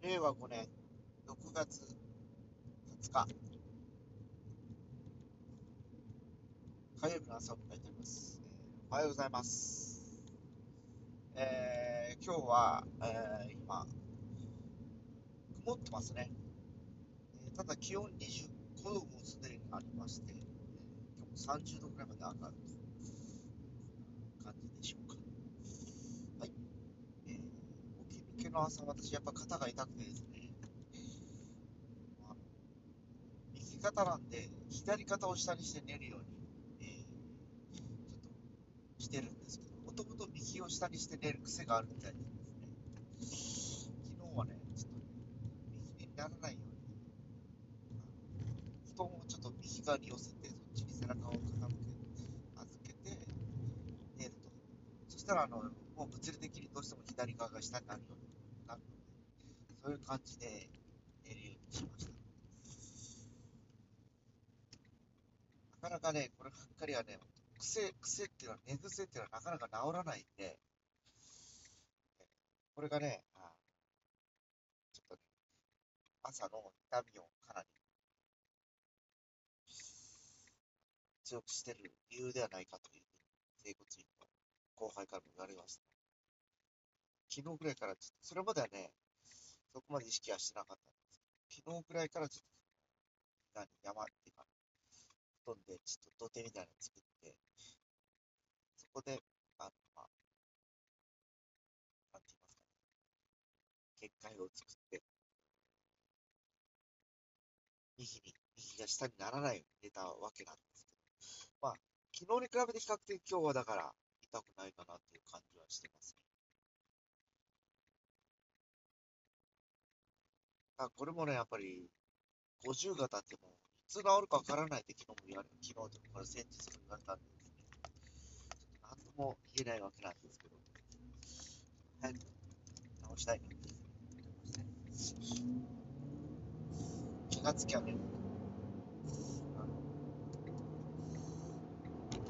令和5年6月20日。火曜日の朝を迎えております、えーおはようございます、えー今日は、えー今曇ってますね、えーただ気温25度もすでにありまして、えー今日も30度ぐらいまで上がるという感じでしょうかはい、えー起き抜けの朝私やっぱ肩が痛くてですね。あ右肩なんで左肩を下にして寝るように、えーちょっとしてるんですけどもともと右を下にして寝る癖があるみたいでですね。昨日はねちょっと右にならないようにあ布団をちょっと右側に寄せてそっちに背中を傾け預けて寝ると。そしたらあのもう物理的にどうしても左側が下になるようにそういう感じで寝るようにしました。なかなかねこればっかりはね癖癖っていうのは寝癖っていうのはなかなか治らないんでこれがねあちょっとね朝の痛みをかなり強くしてる理由ではないかというふうに整骨院の後輩からも言われました。昨日ぐらいからそれまではねそこまで意識はしてなかったんですけど昨日ぐらいからちょっと何山っていうか布団でちょっと土手みたいなの作ってそこであのまあなんて言いますかね結界を作って右に右が下にならないように寝たわけなんですけどまあ昨日に比べて比較的今日はだから痛くないかなっていう感じはしてますねあこれもね、やっぱり、50が経っても、いつ治るかわからないって昨日も言われ、昨日とかこれ先日も言われたんでですね、ちょっとも言えないわけなんですけど、早く治したいなって思ってますね。気がつきゃね、あの、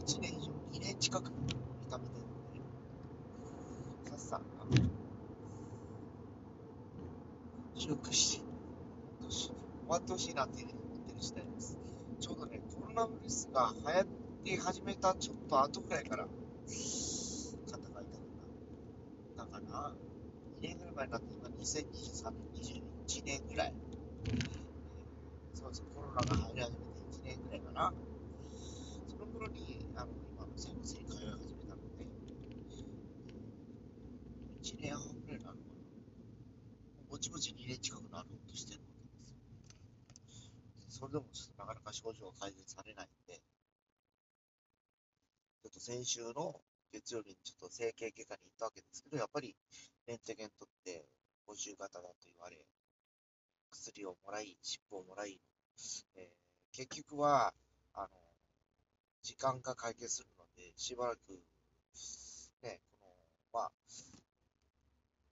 1年以上、2年近く痛めてるんで、さっさ、あの、修復して、終わってほしいなって思ってる時代です。ちょうどね、コロナウイルスが流行って始めたちょっと後ぐらいから、肩が痛くなったかな。2年ぐらい前になって、今2023年、21年ぐらい。そうです、コロナが入り始めて1年ぐらいかな。その頃に、あの、今の先生に通い始めたので、1年半ぐらいになるのかな。ぼちぼち2年近くなろうとしてるわけですよ。それでもちょっとなかなか症状が改善されないんで、ちょっと先週の月曜日にちょっと整形外科に行ったわけですけど、やっぱりレントゲン取って50型だと言われ、薬をもらい、湿布をもらい、えー結局は、あの、時間が解決するので、しばらく、ね、この、まあ、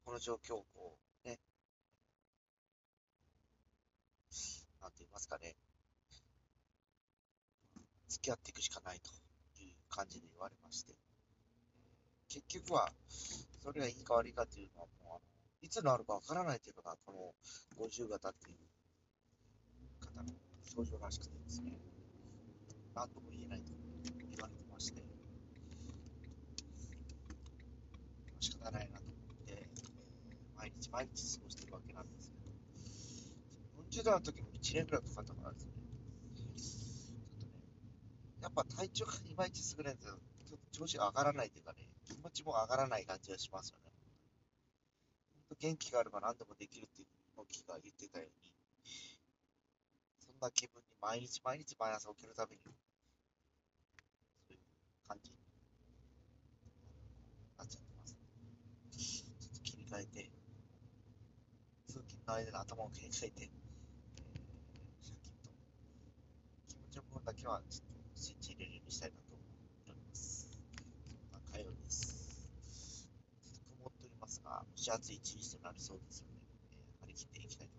この状況をこう、ね、なんて言いますかね、付き合っていくしかないという感じで言われまして、結局は、それがいいか悪いかというのはもう、あのいつなるかわからないというのが、この50型っていう方の症状らしくてですね、なんとも言えないと言われてまして、仕方ないなと思って、毎日毎日過ごしてるわけなんですけど、40代の時も1年ぐらいかかったからですね、ちょっとね、やっぱ体調がいまいち優れないと、ちょっと調子が上がらないというかね、気持ちも上がらない感じがしますよね。本当元気があれば何でもできるっていうふうに、が言ってたように、そんな気分に毎日毎日毎朝起きるために、そういう感じになっちゃってます。ちょっと切り替えて、通勤の間で頭を切り替えて、えー、シャキッと気持ちの部分だけはちょっとスイッチ入れるようにしたいなと思っております。まあ火曜日です。ちょっと曇っておりますが、蒸し暑い一日となりそうですので、えー張り切っていきたいと思います。